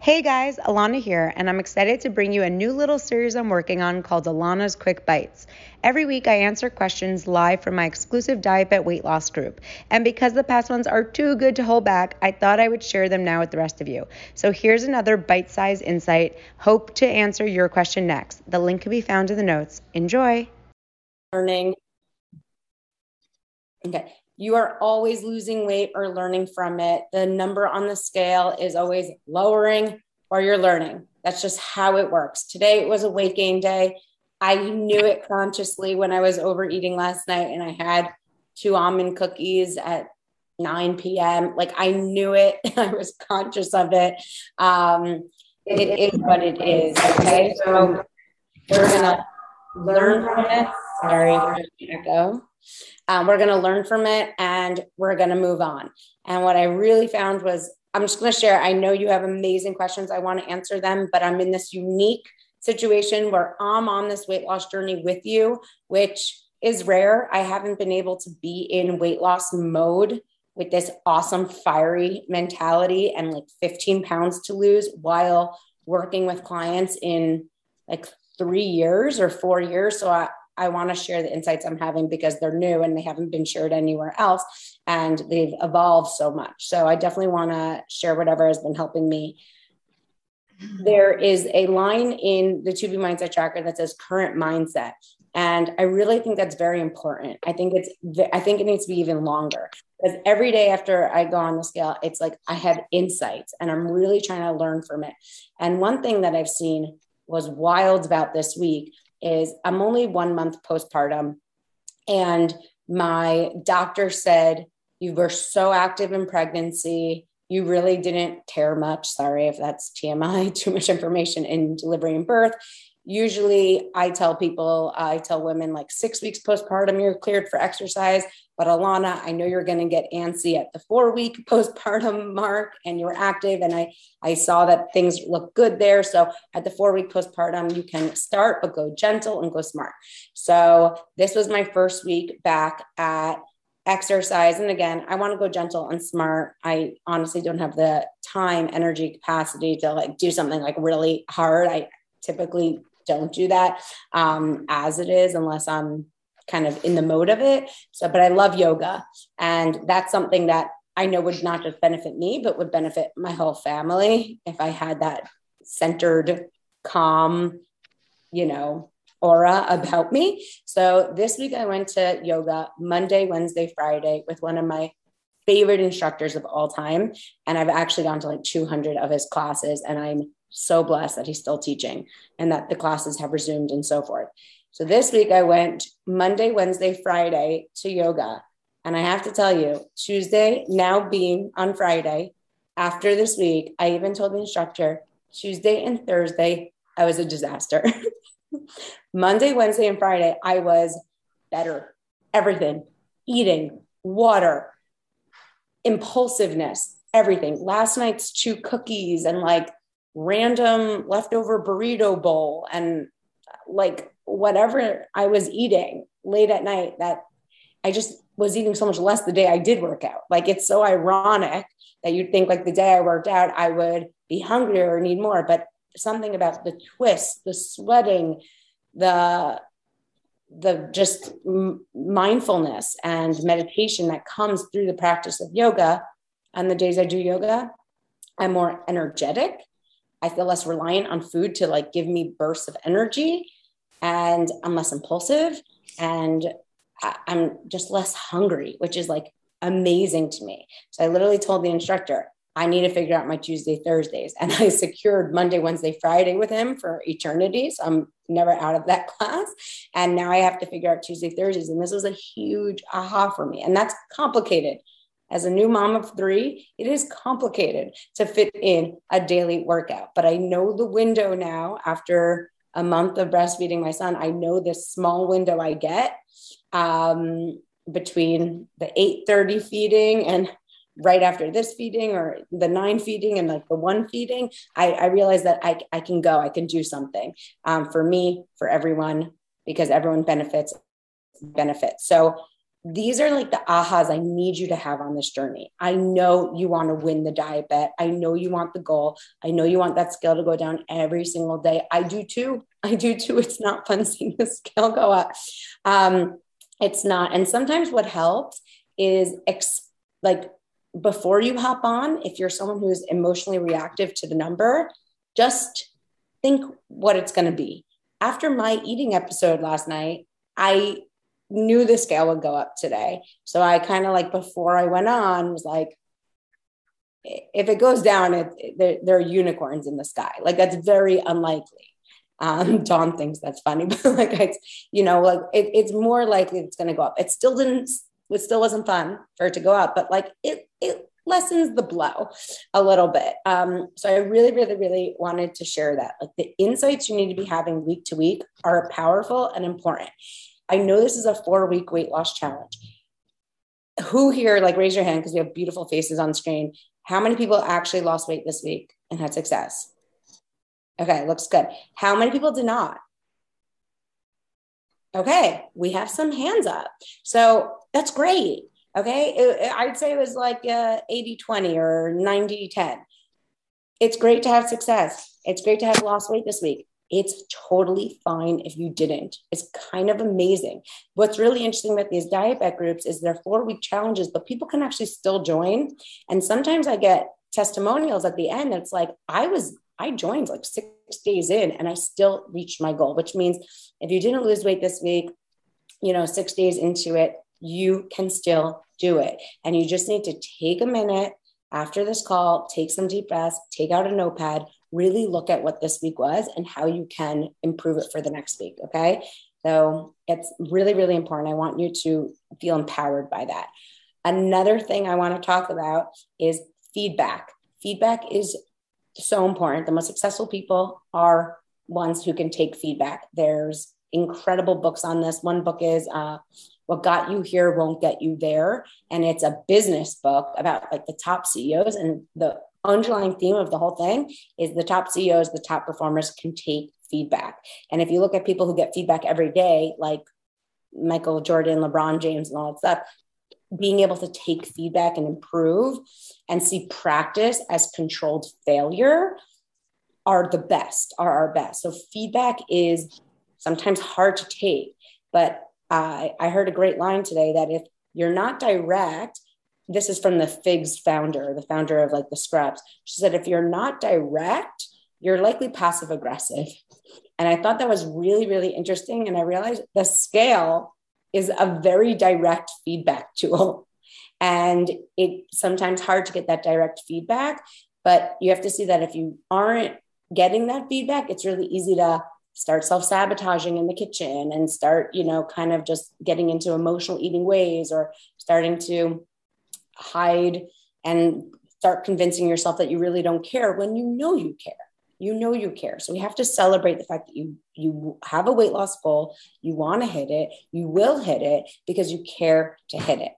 Hey guys, Ilana here, and I'm excited to bring you a new little series I'm working on called Ilana's Quick Bites. Every week, I answer questions live from my exclusive Diet Bet Weight Loss group. And because the past ones are too good to hold back, I thought I would share them now with the rest of you. So here's another bite sized insight. Hope to answer your question next. The link can be found in the notes. Enjoy. Learning. Okay you are always losing weight or learning from it. The number on the scale is always lowering or you're learning. That's just how it works. Today it was a weight gain day. I knew it consciously when I was overeating last night and I had two almond cookies at 9 p.m. Like I knew it. I was conscious of it. Um, it is what it is. Okay. So we're to learn from it. Sorry echo. Um, we're going to learn from it and we're going to move on. And what I really found was I'm just going to share. I know you have amazing questions. I want to answer them, but I'm in this unique situation where I'm on this weight loss journey with you, which is rare. I haven't been able to be in weight loss mode with this awesome, fiery mentality and like 15 pounds to lose while working with clients in like three years or four years. So I, I want to share the insights I'm having because they're new and they haven't been shared anywhere else and they've evolved so much. So I definitely want to share whatever has been helping me. There is a line in the 2B mindset tracker that says current mindset. And I really think that's very important. I think it's, I think it needs to be even longer because every day after I go on the scale, it's like I have insights and I'm really trying to learn from it. And one thing that I've seen was wild about this week is I'm only one month postpartum. And my doctor said, You were so active in pregnancy. You really didn't care much. Sorry if that's TMI, too much information in delivery and birth usually I tell people, I tell women like six weeks postpartum, you're cleared for exercise. But Ilana, I know you're going to get antsy at the four week postpartum mark and you're active. And I, I saw that things look good there. So at the four week postpartum, you can start, but go gentle and go smart. So this was my first week back at exercise. And again, I want to go gentle and smart. I honestly don't have the time, energy, capacity to like do something like really hard. I typically don't do that um, as it is unless I'm kind of in the mode of it. So, but I love yoga. And that's something that I know would not just benefit me, but would benefit my whole family if I had that centered, calm, you know, aura about me. So this week I went to yoga Monday, Wednesday, Friday with one of my favorite instructors of all time. And I've actually gone to like 200 of his classes and I'm so blessed that he's still teaching and that the classes have resumed and so forth. So this week I went Monday, Wednesday, Friday to yoga. And I have to tell you, Tuesday, now being on Friday, after this week, I even told the instructor Tuesday and Thursday, I was a disaster. Monday, Wednesday, and Friday, I was better. Everything, eating, water, impulsiveness, everything. Last night's two cookies and like random leftover burrito bowl and like whatever I was eating late at night that I just was eating so much less the day I did work out. Like it's so ironic that you'd think like the day I worked out, I would be hungrier or need more. But something about the twist, the sweating, the the just mindfulness and meditation that comes through the practice of yoga on the days I do yoga, I'm more energetic I feel less reliant on food to like give me bursts of energy and I'm less impulsive and I'm just less hungry, which is like amazing to me. So I literally told the instructor, I need to figure out my Tuesday, Thursdays. And I secured Monday, Wednesday, Friday with him for eternity. So I'm never out of that class. And now I have to figure out Tuesday, Thursdays. And this was a huge aha for me. And that's complicated as a new mom of three, it is complicated to fit in a daily workout. But I know the window now after a month of breastfeeding my son. I know this small window I get um, between the 8:30 feeding and right after this feeding or the nine feeding and like the one feeding i, I realize that I, I can go i can do something um, for me for everyone because everyone benefits benefits so these are like the ahas I need you to have on this journey. I know you want to win the diet bet. I know you want the goal. I know you want that scale to go down every single day. I do too. I do too. It's not fun seeing the scale go up. Um, it's not. And sometimes what helps is ex- like before you hop on, if you're someone who's emotionally reactive to the number, just think what it's going to be. After my eating episode last night, I knew the scale would go up today. So I kind of like before I went on was like, if it goes down, it, it, there, are unicorns in the sky. Like that's very unlikely. Um, Dawn thinks that's funny, but like it's, you know, like it, it's more likely it's going to go up. It still didn't, it still wasn't fun for it to go up, but like it, it lessens the blow a little bit. Um, so I really, really, really wanted to share that. Like the insights you need to be having week to week are powerful and important. I know this is a four week weight loss challenge. Who here, like raise your hand because we have beautiful faces on screen. How many people actually lost weight this week and had success? Okay, looks good. How many people did not? Okay, we have some hands up. So that's great. Okay, it, I'd say it was like uh, 80 20 or 90 10. It's great to have success. It's great to have lost weight this week. It's totally fine if you didn't. It's kind of amazing. What's really interesting about these diet groups is they're four week challenges, but people can actually still join. And sometimes I get testimonials at the end. It's like, I was, I joined like six days in and I still reached my goal, which means if you didn't lose weight this week, you know, six days into it, you can still do it. And you just need to take a minute after this call, take some deep breaths, take out a notepad, really look at what this week was and how you can improve it for the next week. Okay. So it's really, really important. I want you to feel empowered by that. Another thing I want to talk about is feedback. Feedback is so important. The most successful people are ones who can take feedback. There's incredible books on this. One book is uh, What Got You Here Won't Get You There. And it's a business book about like the top CEOs and the underlying theme of the whole thing is the top CEOs, the top performers can take feedback. And if you look at people who get feedback every day, like Michael Jordan, LeBron James, and all that stuff, being able to take feedback and improve and see practice as controlled failure are the best, are our best. So feedback is sometimes hard to take, but I, I heard a great line today that if you're not direct, this is from the Figs founder, the founder of like the scraps. She said, if you're not direct, you're likely passive aggressive. And I thought that was really, really interesting. And I realized the scale is a very direct feedback tool. And it's sometimes hard to get that direct feedback, but you have to see that if you aren't getting that feedback, it's really easy to start self-sabotaging in the kitchen and start, you know, kind of just getting into emotional eating ways or starting to hide and start convincing yourself that you really don't care when you know you care. You know you care. So we have to celebrate the fact that you you have a weight loss goal. You want to hit it. You will hit it because you care to hit it